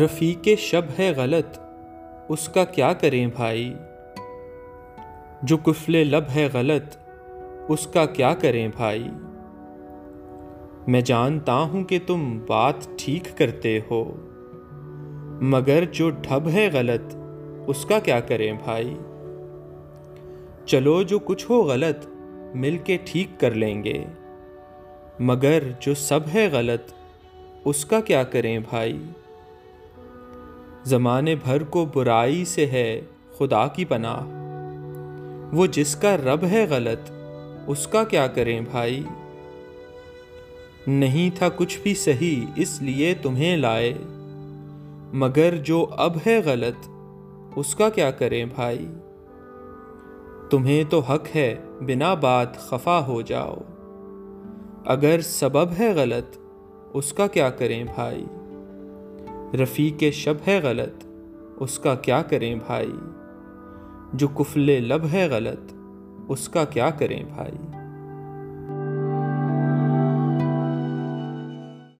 رفیق شب ہے غلط، اس کا کیا کریں بھائی؟ جو کفل لب ہے غلط، اس کا کیا کریں بھائی؟ میں جانتا ہوں کہ تم بات ٹھیک کرتے ہو، مگر جو ڈھب ہے غلط، اس کا کیا کریں بھائی؟ چلو جو کچھ ہو غلط، مل کے ٹھیک کر لیں گے، مگر جو سب ہے غلط، اس کا کیا کریں بھائی؟ زمانے بھر کو برائی سے ہے خدا کی پناہ۔ وہ جس کا رب ہے غلط، اس کا کیا کریں بھائی؟ نہیں تھا کچھ بھی صحیح، اس لیے تمہیں لائے۔ مگر جو اب ہے غلط، اس کا کیا کریں بھائی؟ تمہیں تو حق ہے، بنا بات خفا ہو جاؤ۔ اگر سبب ہے غلط، اس کا کیا کریں بھائی؟ رفیق شب ہے غلط، اس کا کیا کریں بھائی؟ جو کفل لب ہے غلط، اس کا کیا کریں بھائی؟